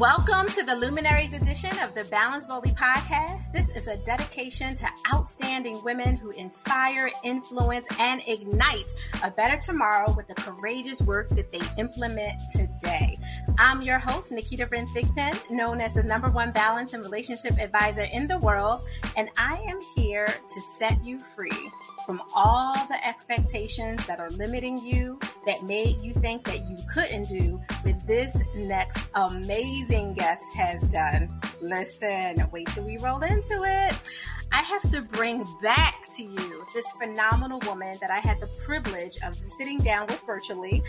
Welcome to the Luminaries edition of the Balance Boldly podcast. This is a dedication to outstanding women who inspire, influence, and ignite a better tomorrow with the courageous work that they implement today. I'm your host, Naketa Ren Thigpen, known as the number one balance and relationship advisor in the world, and I am here to set you free from all the expectations that are limiting you, that made you think that you couldn't do with this next amazing guest has done. Listen, wait till we roll into it. I have to bring back to you this phenomenal woman that I had the privilege of sitting down with virtually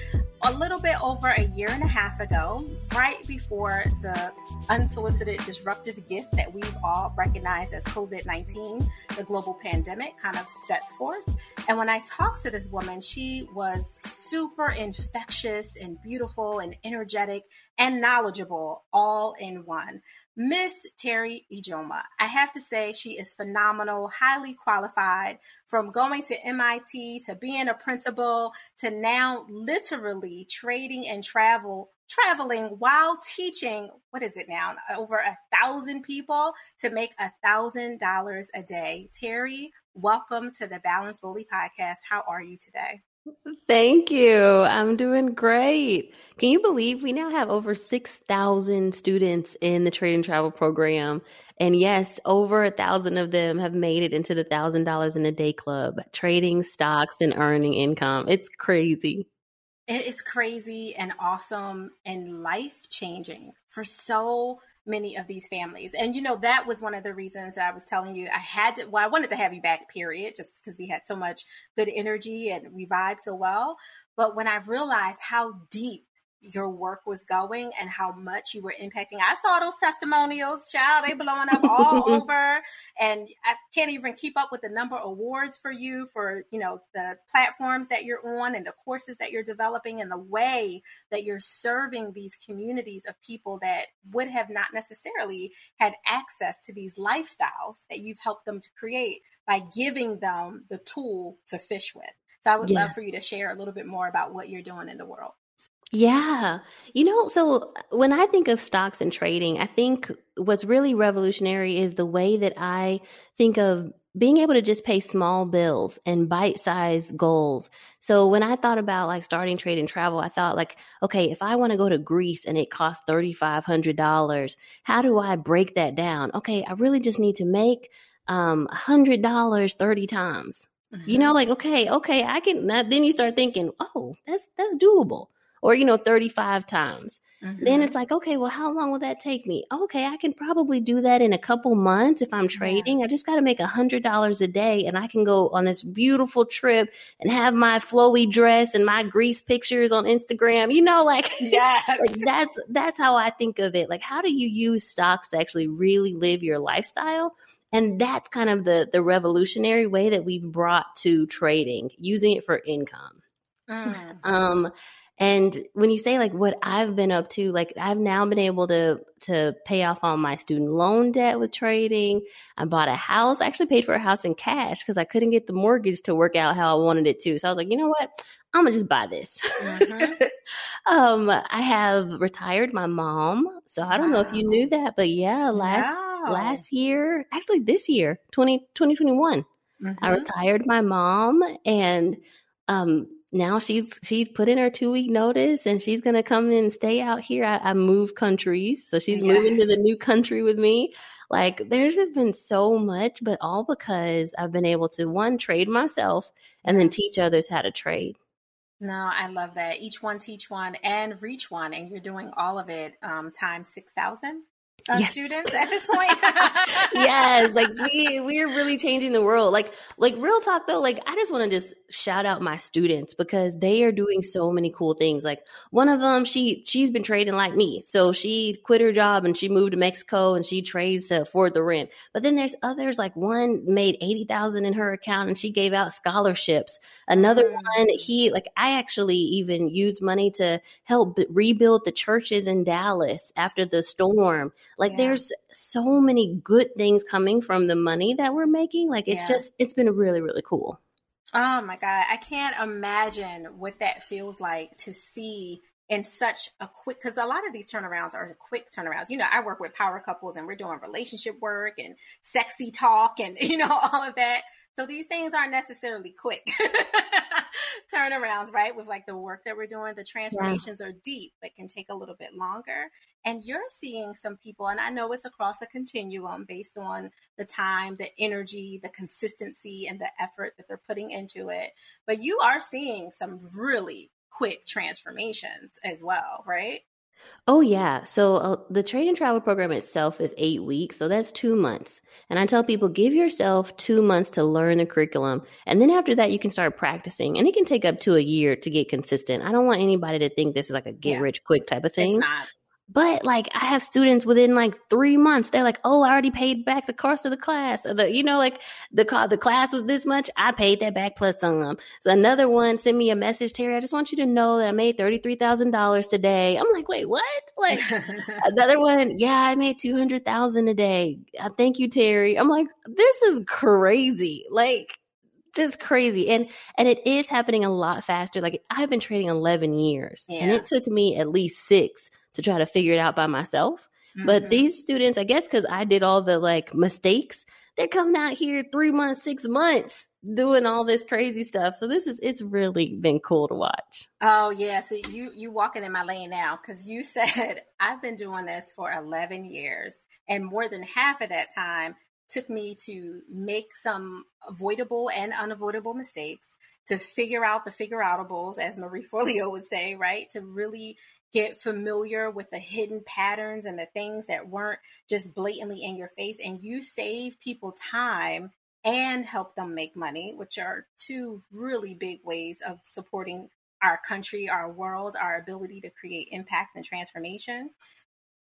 a little bit over a year and a half ago, right before the unsolicited disruptive gift that we've all recognized as COVID 19, the global pandemic, kind of set forth. And when I talked to this woman, she was super infectious and beautiful and energetic and knowledgeable all in one. Miss Teri Ijeoma. I have to say, she is phenomenal, highly qualified from going to MIT to being a principal to now literally trading and travel traveling while teaching what is it now over a thousand people to make a thousand dollars a day. Terry welcome to the Balance Boldly podcast. How are you today Thank you. I'm doing great. Can you believe we now have over 6,000 students in the trade and travel program? And yes, over a thousand of them have made it into the thousand dollars in a day club, trading stocks and earning income. It's crazy. It is crazy and awesome and life changing for so many of these families. And you know, that was one of the reasons that I was telling you I had to, well, I wanted to have you back, period, just because we had so much good energy and we vibed so well. But when I realized how deep your work was going and how much you were impacting. I saw those testimonials, child, they blowing up all over. And I can't even keep up with the number of awards for you for, you know, the platforms that you're on and the courses that you're developing and the way that you're serving these communities of people that would have not necessarily had access to these lifestyles that you've helped them to create by giving them the tool to fish with. So I would yes. love for you to share a little bit more about what you're doing in the world. Yeah. You know, so when I think of stocks and trading, I think what's really revolutionary is the way that I think of being able to just pay small bills and bite sized goals. So when I thought about like starting trade and travel, I thought like, okay, if I want to go to Greece and it costs $3,500, how do I break that down? Okay, I really just need to make um, $100 30 times. Mm-hmm. You know, like, okay, okay, I can, then you start thinking, oh, that's, that's doable or, you know, 35 times. Mm-hmm. Then it's like, okay, well, how long will that take me? Okay, I can probably do that in a couple months if I'm trading. Yeah. I just got to make a hundred dollars a day and I can go on this beautiful trip and have my flowy dress and my Greece pictures on Instagram. You know, like, yes. like that's, that's how I think of it. Like, how do you use stocks to actually really live your lifestyle? And that's kind of the, the revolutionary way that we've brought to trading, using it for income. Mm. Um, and when you say like what I've been up to, like I've now been able to to pay off all my student loan debt with trading. I bought a house. I actually paid for a house in cash because I couldn't get the mortgage to work out how I wanted it to. So I was like, you know what? I'm gonna just buy this. Mm-hmm. um, I have retired my mom, so I don't wow. know if you knew that, but yeah, last wow. last year, actually this year, 20, 2021, mm-hmm. I retired my mom, and um, now she's she's put in her two week notice and she's gonna come and stay out here. I, I move countries, so she's yes. moving to the new country with me. Like there's just been so much, but all because I've been able to one trade myself and then teach others how to trade. No, I love that. Each one teach one and reach one, and you're doing all of it um, times six thousand uh, yes. students at this point. yes, like we we're really changing the world. Like like real talk though, like I just want to just shout out my students because they are doing so many cool things. Like one of them, she she's been trading like me, so she quit her job and she moved to Mexico and she trades to afford the rent. But then there's others like one made eighty thousand in her account and she gave out scholarships. Another mm. one, he like I actually even used money to help b- rebuild the churches in Dallas after the storm. Like yeah. there's so many good things coming from the money that we're making. Like it's yeah. just it's been really really cool. Oh my god, I can't imagine what that feels like to see in such a quick because a lot of these turnarounds are quick turnarounds you know i work with power couples and we're doing relationship work and sexy talk and you know all of that so these things aren't necessarily quick turnarounds right with like the work that we're doing the transformations yeah. are deep but can take a little bit longer and you're seeing some people and i know it's across a continuum based on the time the energy the consistency and the effort that they're putting into it but you are seeing some really quick transformations as well, right? Oh, yeah. So uh, the trade and travel program itself is eight weeks. So that's two months. And I tell people, give yourself two months to learn the curriculum. And then after that, you can start practicing. And it can take up to a year to get consistent. I don't want anybody to think this is like a get yeah. rich quick type of thing. It's not. But like I have students within like three months, they're like, "Oh, I already paid back the cost of the class." Or the you know like the the class was this much, I paid that back plus some. So another one sent me a message, Teri. I just want you to know that I made thirty three thousand dollars today. I'm like, wait, what? Like another one, yeah, I made two hundred thousand a day. Uh, thank you, Teri. I'm like, this is crazy. Like just crazy and and it is happening a lot faster like i've been trading 11 years yeah. and it took me at least six to try to figure it out by myself. Mm-hmm. But these students, I guess, because I did all the like mistakes, they're coming out here three months, six months doing all this crazy stuff. So this is it's really been cool to watch. Oh yeah, so you you walking in my lane now because you said I've been doing this for eleven years, and more than half of that time took me to make some avoidable and unavoidable mistakes to figure out the figure outables, as Marie Forleo would say, right? To really get familiar with the hidden patterns and the things that weren't just blatantly in your face and you save people time and help them make money which are two really big ways of supporting our country our world our ability to create impact and transformation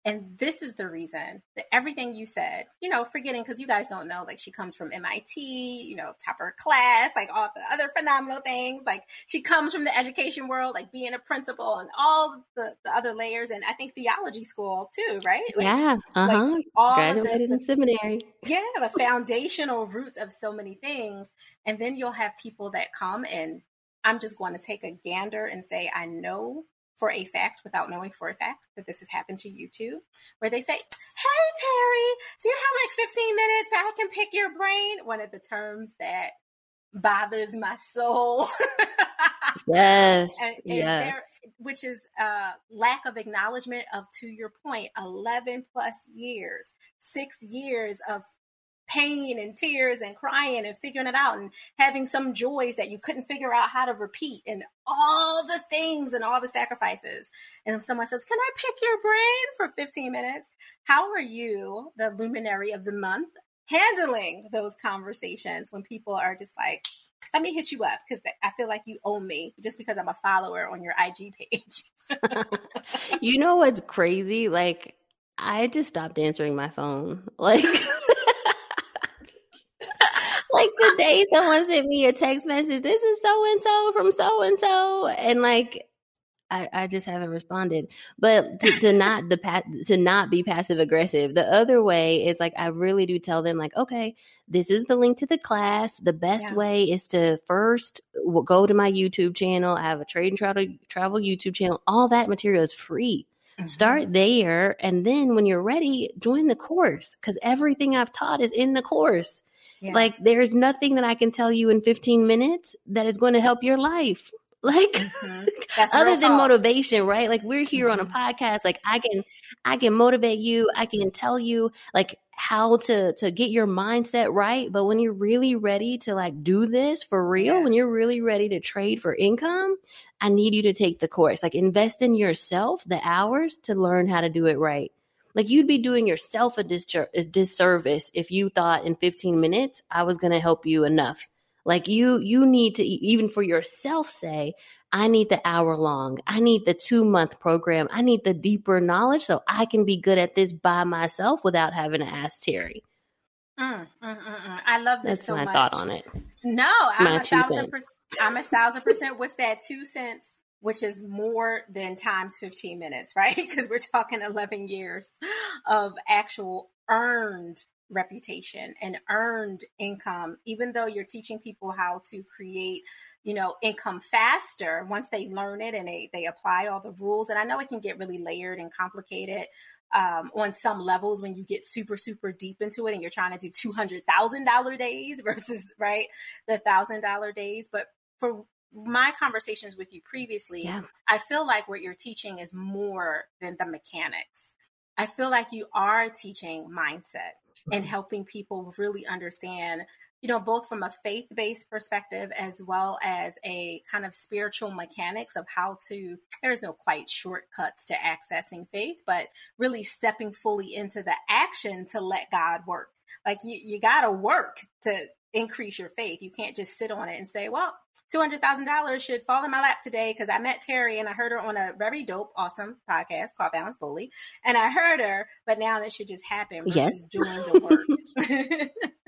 and this is the reason that everything you said, you know, forgetting because you guys don't know, like she comes from MIT, you know, top her class, like all the other phenomenal things. Like she comes from the education world, like being a principal and all the, the other layers. And I think theology school too, right? Like, yeah. Uh huh. Like Graduated the, in seminary. Yeah. The foundational roots of so many things. And then you'll have people that come and I'm just going to take a gander and say, I know for a fact without knowing for a fact that this has happened to you too, where they say, Hey, Teri, do you have like 15 minutes I can pick your brain? One of the terms that bothers my soul. yes. and, and yes. Which is uh, lack of acknowledgement of, to your point, 11 plus years, six years of pain and tears and crying and figuring it out and having some joys that you couldn't figure out how to repeat and all the things and all the sacrifices. And if someone says, Can I pick your brain for 15 minutes? How are you, the luminary of the month, handling those conversations when people are just like, let me hit you up because I feel like you owe me just because I'm a follower on your IG page. you know what's crazy? Like, I just stopped answering my phone. Like, like today someone sent me a text message this is so and so from so and so and like I, I just haven't responded but to, to not the to not be passive aggressive the other way is like i really do tell them like okay this is the link to the class the best yeah. way is to first go to my youtube channel i have a trade and travel travel youtube channel all that material is free Mm-hmm. Start there. And then when you're ready, join the course because everything I've taught is in the course. Yeah. Like there's nothing that I can tell you in 15 minutes that is going to help your life. Like mm-hmm. other than talk. motivation, right? Like we're here mm-hmm. on a mm-hmm. podcast. Like I can, I can motivate you. I can tell you like how to to get your mindset right. But when you're really ready to like do this for real, yeah. when you're really ready to trade for income, I need you to take the course. Like invest in yourself, the hours to learn how to do it right. Like you'd be doing yourself a, dis- a disservice if you thought in 15 minutes I was going to help you enough. Like you, you need to even for yourself say, I need the hour long. I need the two month program. I need the deeper knowledge so I can be good at this by myself without having to ask Teri. Mm, mm, mm, mm. I love this That's so my much. thought on it. No, I'm a thousand percent. I'm a thousand percent with that two cents which is more than times 15 minutes, right? Because we're talking 11 years of actual earned reputation and earned income, even though you're teaching people how to create you know, income faster once they learn it and they, they apply all the rules. And I know it can get really layered and complicated um, on some levels when you get super, super deep into it and you're trying to do $200,000 days versus, right, the $1,000 days. But for my conversations with you previously, yeah. I feel like what you're teaching is more than the mechanics. I feel like you are teaching mindset and helping people really understand you know, both from a faith based perspective as well as a kind of spiritual mechanics of how to, there's no quite shortcuts to accessing faith, but really stepping fully into the action to let God work. Like you, you got to work to increase your faith. You can't just sit on it and say, well, $200,000 should fall in my lap today because I met Teri and I heard her on a very dope, awesome podcast called Balance Boldly. And I heard her, but now that should just happen versus yes. doing the work.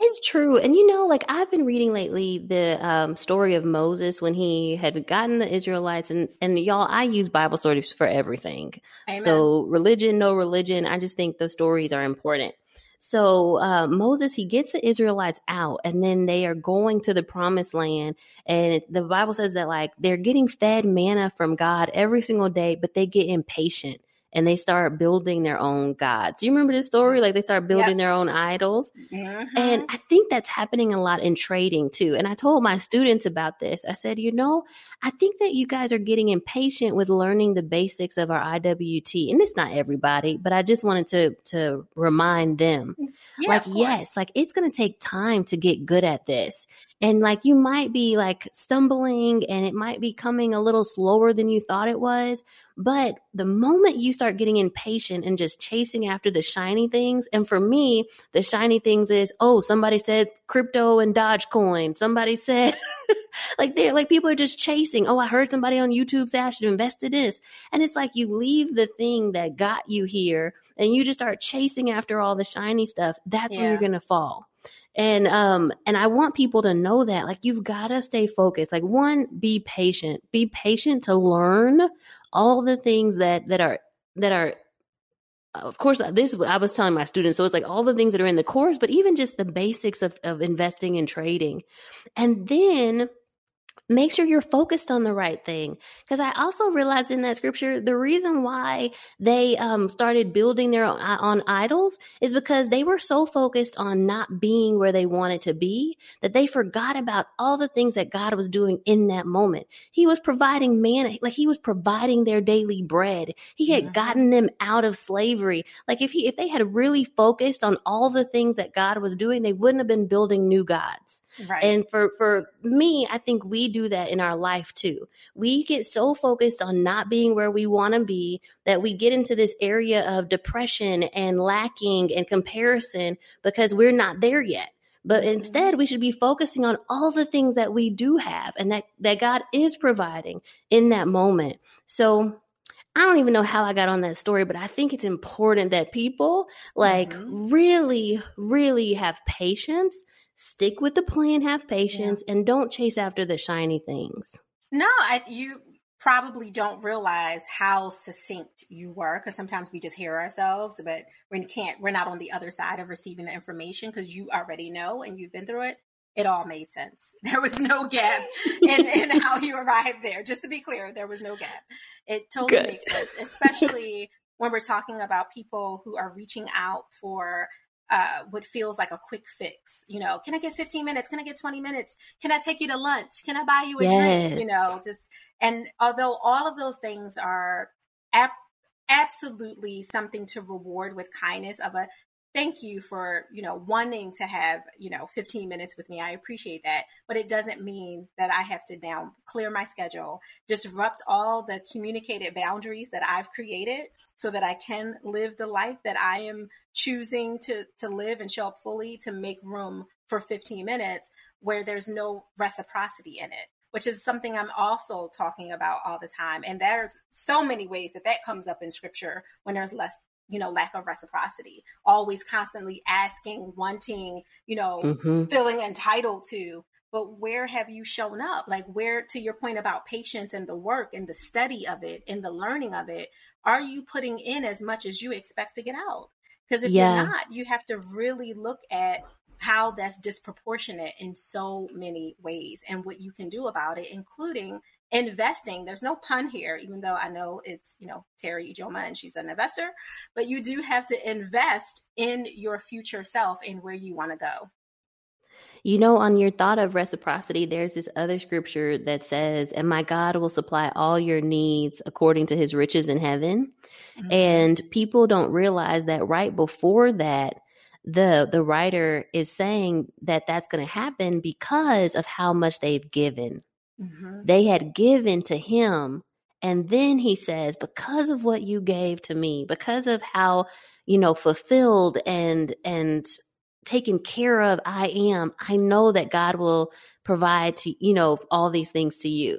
It's true. And you know, like I've been reading lately the um, story of Moses when he had gotten the Israelites and and y'all, I use Bible stories for everything. Amen. So religion, no religion, I just think the stories are important. So uh, Moses, he gets the Israelites out, and then they are going to the promised land. And the Bible says that like they're getting fed manna from God every single day, but they get impatient and they start building their own gods. Do you remember this story? Like they start building yep. their own idols. Mm-hmm. And I think that's happening a lot in trading too. And I told my students about this. I said, you know, I think that you guys are getting impatient with learning the basics of our IWT. And it's not everybody, but I just wanted to to remind them. Yeah, like, yes, like it's gonna take time to get good at this. And like you might be like stumbling and it might be coming a little slower than you thought it was. But the moment you start getting impatient and just chasing after the shiny things, and for me, the shiny things is, oh, somebody said crypto and Dogecoin. Somebody said, like they're like people are just chasing. Oh, I heard somebody on YouTube say I should invest in this. And it's like you leave the thing that got you here and you just start chasing after all the shiny stuff. That's yeah. when you're going to fall and um and i want people to know that like you've got to stay focused. Like one be patient. Be patient to learn all the things that that are that are of course this i was telling my students so it's like all the things that are in the course but even just the basics of, of investing and trading. And then make sure you're focused on the right thing. Because I also realized in that scripture, the reason why they um, started building their own, on idols is because they were so focused on not being where they wanted to be that they forgot about all the things that God was doing in that moment. He was providing manna, like he was providing their daily bread. He had mm-hmm. gotten them out of slavery. Like if he, if they had really focused on all the things that God was doing, they wouldn't have been building new gods. Right. And for for me, I think we do that in our life too. We get so focused on not being where we want to be that we get into this area of depression and lacking and comparison because we're not there yet. But mm-hmm. instead, we should be focusing on all the things that we do have and that, that God is providing in that moment. So I don't even know how I got on that story, but I think it's important that people like mm-hmm. really, really have patience stick with the plan, have patience, yeah. and don't chase after the shiny things. No, I, you probably don't realize how succinct you were because sometimes we just hear ourselves, but we can't, we're not on the other side of receiving the information because you already know and you've been through it. It all made sense. There was no gap in, in how you arrived there. Just to be clear, there was no gap. It totally Good. makes sense, especially when we're talking about people who are reaching out for uh, what feels like a quick fix. You know, can I get 15 minutes? Can I get 20 minutes? Can I take you to lunch? Can I buy you a yes. drink? You know, just, and although all of those things are absolutely something to reward with kindness of a thank you for you know wanting to have you know 15 minutes with me i appreciate that but it doesn't mean that i have to now clear my schedule disrupt all the communicated boundaries that i've created so that i can live the life that i am choosing to to live and show up fully to make room for 15 minutes where there's no reciprocity in it which is something I'm also talking about all the time. And there's so many ways that that comes up in scripture when there's less you know, lack of reciprocity, always constantly asking, wanting, you know, mm-hmm. feeling entitled to. But where have you shown up? Like, where, to your point about patience and the work and the study of it and the learning of it, are you putting in as much as you expect to get out? Because if yeah. you're not, you have to really look at how that's disproportionate in so many ways and what you can do about it, including investing. There's no pun here, even though I know it's, you know, Teri Ijeoma and she's an investor, but you do have to invest in your future self and where you want to go. You know, on your thought of reciprocity, there's this other scripture that says, And my God will supply all your needs according to his riches in heaven. Mm-hmm. And people don't realize that right before that, the the writer is saying that that's going to happen because of how much they've given. Mm-hmm. They had given to him and then he says because of what you gave to me, because of how you know fulfilled and and taken care of I am, I know that God will provide to you know all these things to you.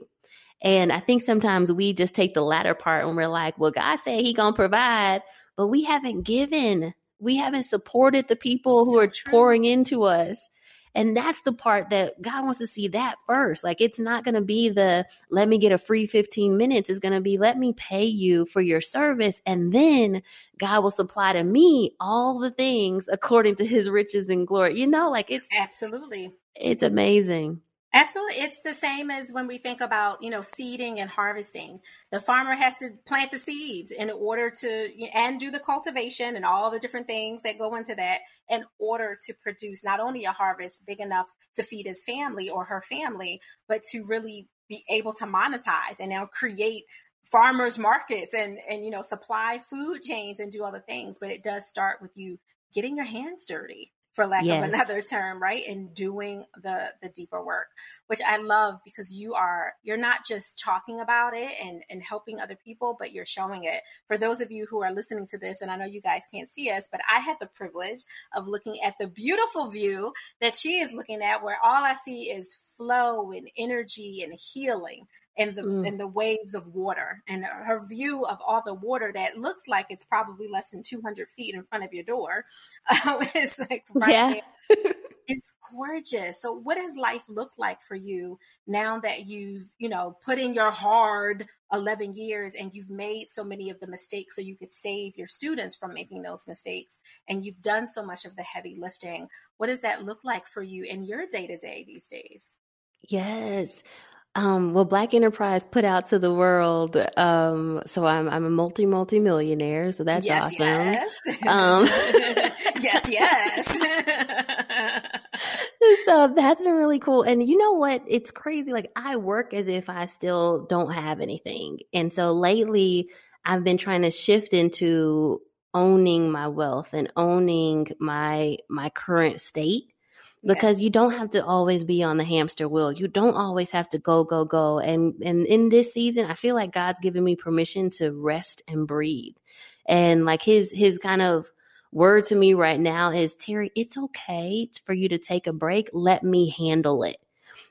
And I think sometimes we just take the latter part and we're like, well, God said he going to provide, but we haven't given we haven't supported the people who are true. pouring into us. And that's the part that God wants to see that first. Like it's not going to be the let me get a free 15 minutes. It's going to be let me pay you for your service. And then God will supply to me all the things according to his riches and glory. You know, like it's absolutely, it's amazing. Absolutely. It's the same as when we think about, you know, seeding and harvesting. The farmer has to plant the seeds in order to, and do the cultivation and all the different things that go into that in order to produce not only a harvest big enough to feed his family or her family, but to really be able to monetize and now create farmers markets and, and, you know, supply food chains and do other things. But it does start with you getting your hands dirty for lack yes. of another term, right? And doing the the deeper work, which I love because you are you're not just talking about it and and helping other people, but you're showing it. For those of you who are listening to this, and I know you guys can't see us, but I had the privilege of looking at the beautiful view that she is looking at, where all I see is flow and energy and healing in the mm. in the waves of water and her view of all the water that looks like it's probably less than 200 feet in front of your door um, it's like right yeah. there it's gorgeous so what does life look like for you now that you've you know put in your hard 11 years and you've made so many of the mistakes so you could save your students from making those mistakes and you've done so much of the heavy lifting what does that look like for you in your day to day these days Yes. Um, well, Black Enterprise put out to the world. Um, so I'm I'm a multi multi millionaire. So that's yes, awesome. Yes. Um, yes, yes. so that's been really cool. And you know what? It's crazy. Like I work as if I still don't have anything. And so lately, I've been trying to shift into owning my wealth and owning my my current state because you don't have to always be on the hamster wheel. You don't always have to go, go, go. And and in this season, I feel like God's given me permission to rest and breathe. And like his his kind of word to me right now is Teri, it's okay for you to take a break. Let me handle it.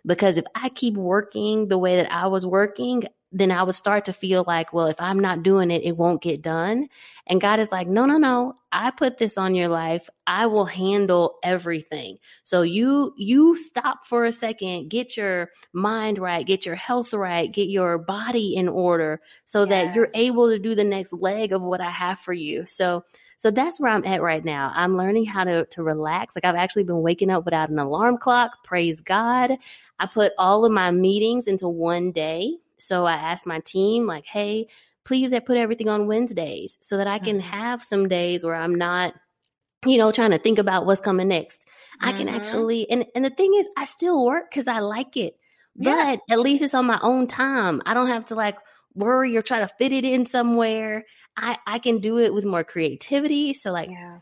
Because if I keep working the way that I was working, then I would start to feel like, well, if I'm not doing it, it won't get done. And God is like, no, no, no. I put this on your life. I will handle everything. So you, you stop for a second, get your mind right, get your health right, get your body in order so that you're able to do the next leg of what I have for you. So, so that's where I'm at right now. I'm learning how to, to relax. Like I've actually been waking up without an alarm clock. Praise God. I put all of my meetings into one day. So I asked my team, like, hey, please I put everything on Wednesdays so that I can mm-hmm. have some days where I'm not, you know, trying to think about what's coming next. Mm-hmm. I can mm-hmm. actually, and, and the thing is, I still work because I like it, yeah. but at least it's on my own time. I don't have to like worry or try to fit it in somewhere. I, I can do it with more creativity. So like yeah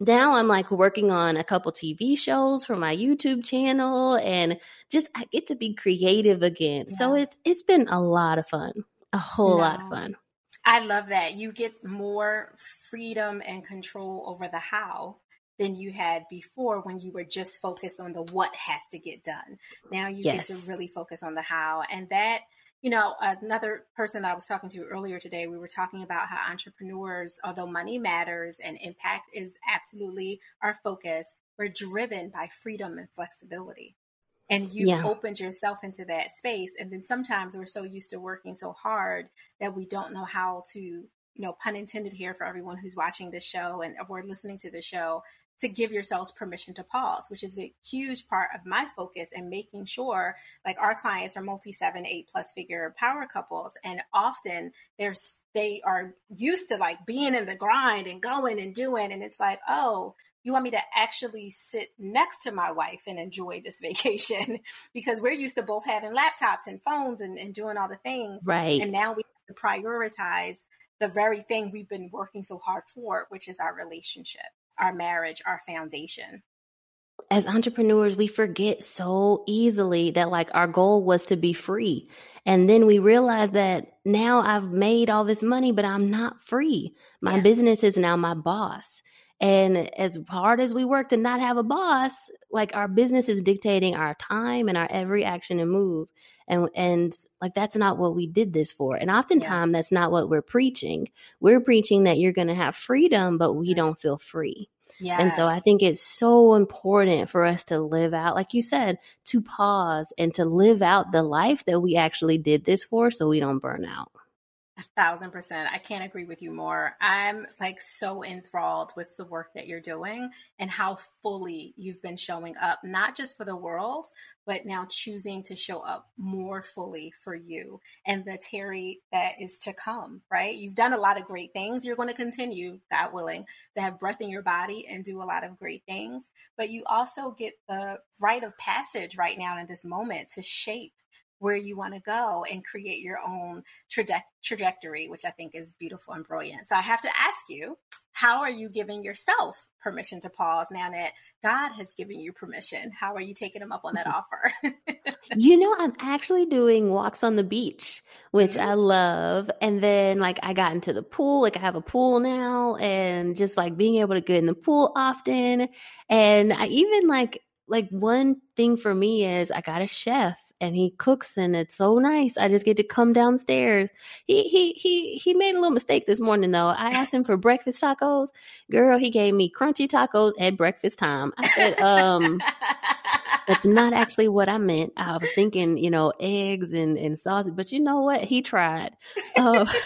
now I'm like working on a couple TV shows for my YouTube channel and just I get to be creative again. Yeah. So it's it's been a lot of fun. A whole no. lot of fun. I love that. You get more freedom and control over the how than you had before when you were just focused on the what has to get done. Now you yes. get to really focus on the how and that you know, another person I was talking to earlier today, we were talking about how entrepreneurs, although money matters and impact is absolutely our focus, we're driven by freedom and flexibility. And you yeah. opened yourself into that space. And then sometimes we're so used to working so hard that we don't know how to, you know, pun intended here for everyone who's watching this show and or listening to the show, to give yourselves permission to pause, which is a huge part of my focus and making sure like our clients are multi seven, eight plus figure power couples. And often there's, they are used to like being in the grind and going and doing. And it's like, oh, you want me to actually sit next to my wife and enjoy this vacation because we're used to both having laptops and phones and, and doing all the things. Right. And now we have to prioritize the very thing we've been working so hard for, which is our relationship, our marriage, our foundation. As entrepreneurs, we forget so easily that like our goal was to be free. And then we realize that now I've made all this money, but I'm not free. My yeah. business is now my boss. And as hard as we work to not have a boss, like our business is dictating our time and our every action and move. And and like that's not what we did this for. And oftentimes yeah. that's not what we're preaching. We're preaching that you're gonna have freedom, but we don't feel free. Yes. And so I think it's so important for us to live out, like you said, to pause and to live out the life that we actually did this for so we don't burn out. A thousand percent. I can't agree with you more. I'm like so enthralled with the work that you're doing and how fully you've been showing up, not just for the world, but now choosing to show up more fully for you and the Teri that is to come, right? You've done a lot of great things. You're going to continue, God willing, to have breath in your body and do a lot of great things. But you also get the rite of passage right now in this moment to shape where you want to go and create your own traje- trajectory, which I think is beautiful and brilliant. So I have to ask you, how are you giving yourself permission to pause now that God has given you permission? How are you taking him up on that offer? you know, I'm actually doing walks on the beach, which mm-hmm. I love. And then, like, I got into the pool. Like, I have a pool now, and just like being able to get in the pool often. And I even like, like, one thing for me is I got a chef and he cooks and it's so nice. I just get to come downstairs. He he he he made a little mistake this morning though. I asked him for breakfast tacos. Girl, he gave me crunchy tacos at breakfast time. I said, um that's not actually what I meant. I was thinking, you know, eggs and, and sausage, but you know what? He tried. Uh,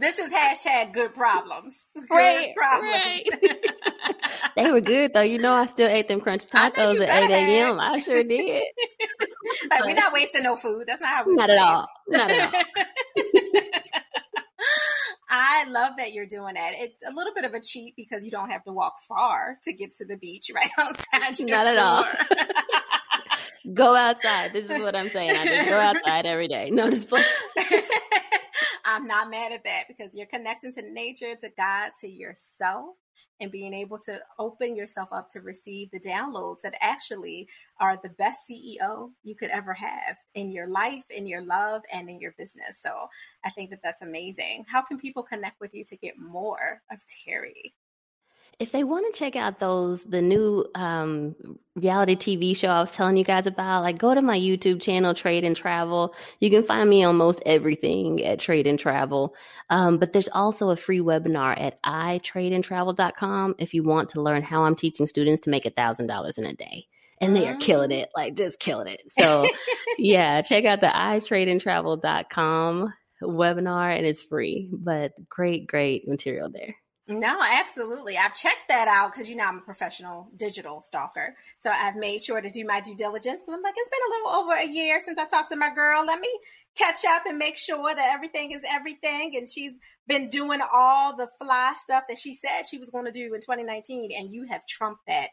this is hashtag good problems. Good right, problems. Right. they were good though. You know, I still ate them crunchy tacos at 8 a.m. I sure did. like, we're not wasting no food. That's not how we Not at all. Not at all. I love that you're doing that. It's a little bit of a cheat because you don't have to walk far to get to the beach right outside. Not at all. go outside. This is what I'm saying. I just go outside every day. No, just play. I'm not mad at that because you're connecting to nature, to God, to yourself, and being able to open yourself up to receive the downloads that actually are the best CEO you could ever have in your life, in your love, and in your business. So I think that that's amazing. How can people connect with you to get more of Teri? If they want to check out those the new um, reality TV show I was telling you guys about, like go to my YouTube channel, Trade and Travel. You can find me on most everything at Trade and Travel. Um, but there's also a free webinar at itradeandtravel.com if you want to learn how I'm teaching students to make a thousand dollars in a day. And they are killing it, like just killing it. So yeah, check out the itradeandtravel.com webinar and it's free, but great, great material there. No, absolutely. I've checked that out because you know I'm a professional digital stalker. So I've made sure to do my due diligence. But I'm like, it's been a little over a year since I talked to my girl. Let me catch up and make sure that everything is everything. And she's been doing all the fly stuff that she said she was going to do in 2019. And you have trumped that.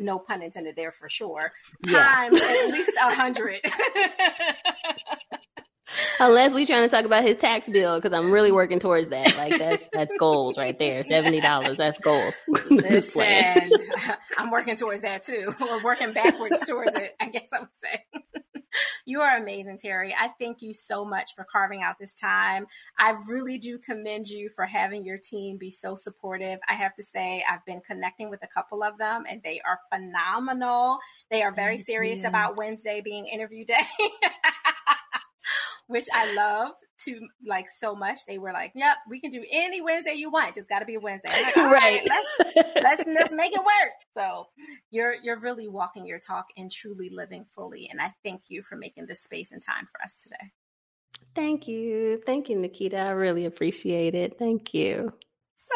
No pun intended there for sure. Time yeah. at least a hundred. Unless we trying to talk about his tax bill, because I'm really working towards that. Like that's that's goals right there. Seventy dollars. That's goals. Listen, I'm working towards that too. We're working backwards towards it. I guess I would say. You are amazing, Teri. I thank you so much for carving out this time. I really do commend you for having your team be so supportive. I have to say, I've been connecting with a couple of them and they are phenomenal. They are very thank serious you. about Wednesday being interview day which I love to like so much. They were like, "Yep, we can do any Wednesday you want. Just got to be a Wednesday." Like, right. right let's, let's let's make it work. So you're you're really walking your talk and truly living fully. And I thank you for making this space and time for us today. Thank you, thank you, Naketa. I really appreciate it. Thank you.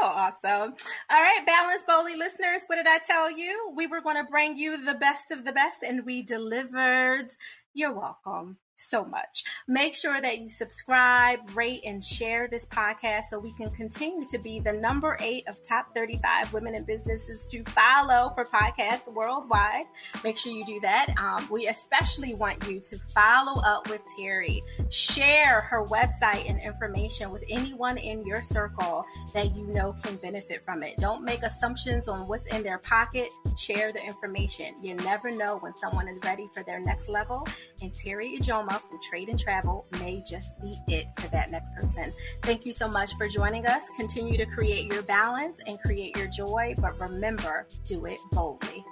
So awesome. All right, Balance Boldly listeners, what did I tell you? We were going to bring you the best of the best, and we delivered. You're welcome so much. Make sure that you subscribe, rate, and share this podcast so we can continue to be the number eight of top 35 women in businesses to follow for podcasts worldwide. Make sure you do that. Um, we especially want you to follow up with Teri, share her website and information with anyone in your circle that you know can benefit from it. Don't make assumptions on what's in their pocket. Share the information. You never know when someone is ready for their next level. And Terry Ijeoma from Trade and Travel may just be it for that next person. Thank you so much for joining us. Continue to create your balance and create your joy, but remember, do it boldly.